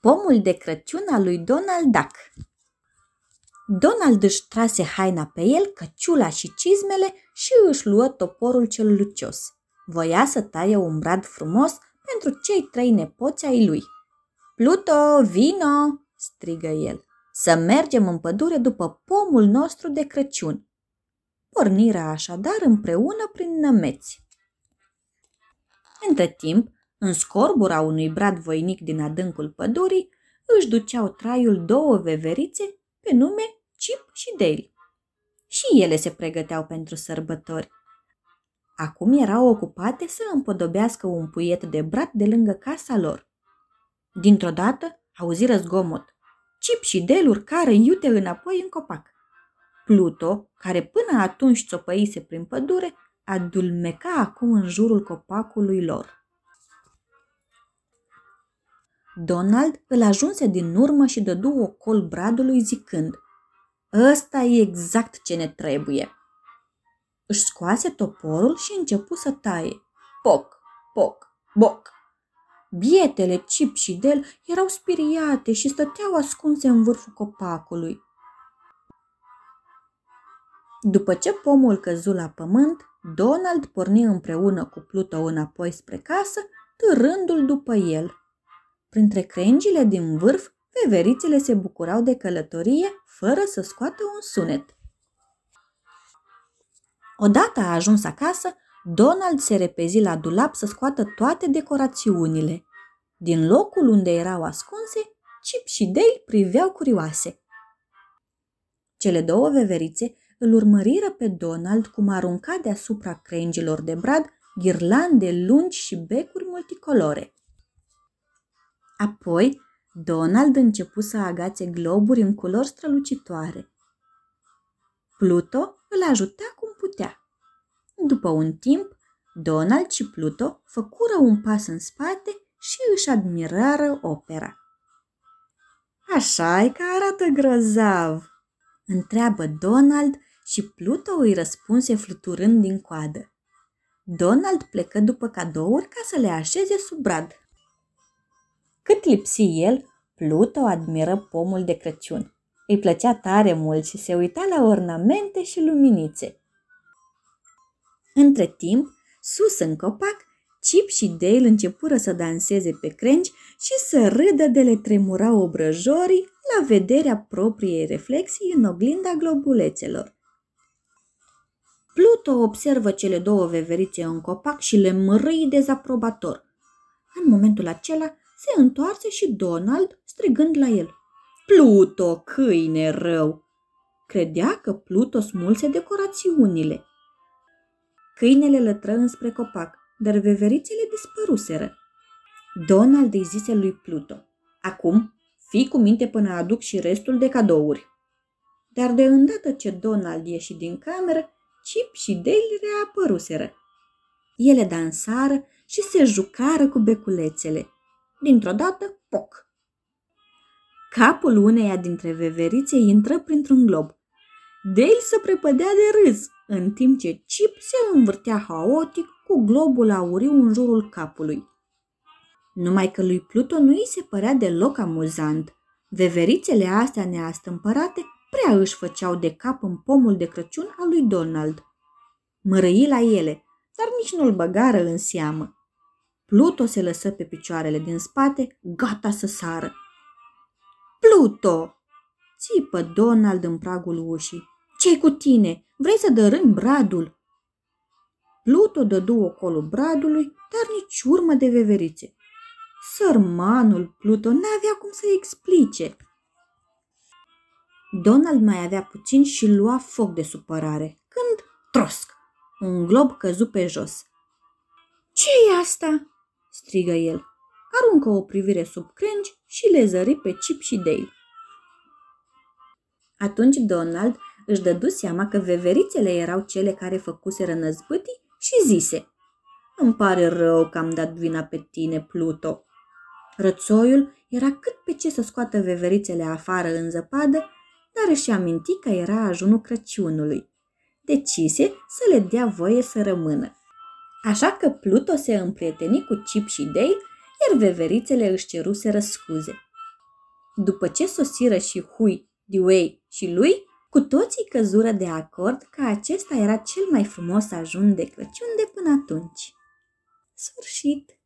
Pomul de Crăciun al lui Donald Duck Donald își trase haina pe el, căciula și cizmele și își luă toporul cel lucios. Voia să taie un brad frumos pentru cei trei nepoți ai lui. Pluto, vino!" strigă el. Să mergem în pădure după pomul nostru de Crăciun. Pornirea așadar împreună prin nămeți. Între timp, în scorbura unui brad voinic din adâncul pădurii, își duceau traiul două veverițe pe nume Chip și Dale. Și ele se pregăteau pentru sărbători. Acum erau ocupate să împodobească un puiet de brad de lângă casa lor. Dintr-o dată auziră zgomot. Chip și Dale urcară iute înapoi în copac. Pluto, care până atunci țopăise prin pădure, adulmeca acum în jurul copacului lor. Donald îl ajunse din urmă și dădu o col bradului zicând Ăsta e exact ce ne trebuie. Își scoase toporul și începu să taie. Poc, poc, boc. Bietele Chip și Del erau spiriate și stăteau ascunse în vârful copacului. După ce pomul căzu la pământ, Donald porni împreună cu Pluto înapoi spre casă, târându-l după el. Printre crengile din vârf, veverițele se bucurau de călătorie fără să scoată un sunet. Odată a ajuns acasă, Donald se repezi la dulap să scoată toate decorațiunile. Din locul unde erau ascunse, Chip și Dale priveau curioase. Cele două veverițe îl urmăriră pe Donald cum arunca deasupra crengilor de brad ghirlande lungi și becuri multicolore. Apoi, Donald începu să agațe globuri în culori strălucitoare. Pluto îl ajuta cum putea. După un timp, Donald și Pluto făcură un pas în spate și își admirară opera. așa e că arată grozav, întreabă Donald și Pluto îi răspunse fluturând din coadă. Donald plecă după cadouri ca să le așeze sub brad. Cât lipsi el, Pluto admiră pomul de Crăciun. Îi plăcea tare mult și se uita la ornamente și luminițe. Între timp, sus în copac, Chip și Dale începură să danseze pe crengi și să râdă de le tremura obrăjorii la vederea propriei reflexii în oglinda globulețelor. Pluto observă cele două veverițe în copac și le mărâi dezaprobator. În momentul acela, se întoarse și Donald, strigând la el. Pluto, câine rău! Credea că Pluto smulse decorațiunile. Câinele lătră înspre copac, dar veverițele dispăruseră. Donald îi zise lui Pluto. Acum, fii cu minte până aduc și restul de cadouri. Dar de îndată ce Donald ieși din cameră, Chip și Dale reapăruseră. Ele dansară și se jucară cu beculețele. Dintr-o dată, poc! Capul uneia dintre veverițe intră printr-un glob. Dale se prepădea de râs, în timp ce Chip se învârtea haotic cu globul auriu în jurul capului. Numai că lui Pluto nu îi se părea deloc amuzant. Veverițele astea neastâmpărate prea își făceau de cap în pomul de Crăciun al lui Donald. Mărăi la ele, dar nici nu-l băgară în seamă. Pluto se lăsă pe picioarele din spate, gata să sară. Pluto! țipă Donald în pragul ușii. Ce-i cu tine? Vrei să dărâmi bradul? Pluto dădu ocolul bradului, dar nici urmă de veverițe. Sărmanul Pluto n-avea cum să explice. Donald mai avea puțin și lua foc de supărare, când, trosc, un glob căzu pe jos. ce e asta?" Strigă el. Aruncă o privire sub crengi și le zări pe Chip și Dale. Atunci Donald își dădu seama că veverițele erau cele care făcuseră năzbâtii și zise Îmi pare rău că am dat vina pe tine, Pluto. Rățoiul era cât pe ce să scoată veverițele afară în zăpadă, dar își aminti că era ajunul Crăciunului. Decise să le dea voie să rămână. Așa că Pluto se împrieteni cu Chip și Dale, iar veverițele își ceruseră scuze. După ce sosiră și Hui, Diwei și lui, cu toții căzură de acord că acesta era cel mai frumos ajun de Crăciun de până atunci. Sfârșit!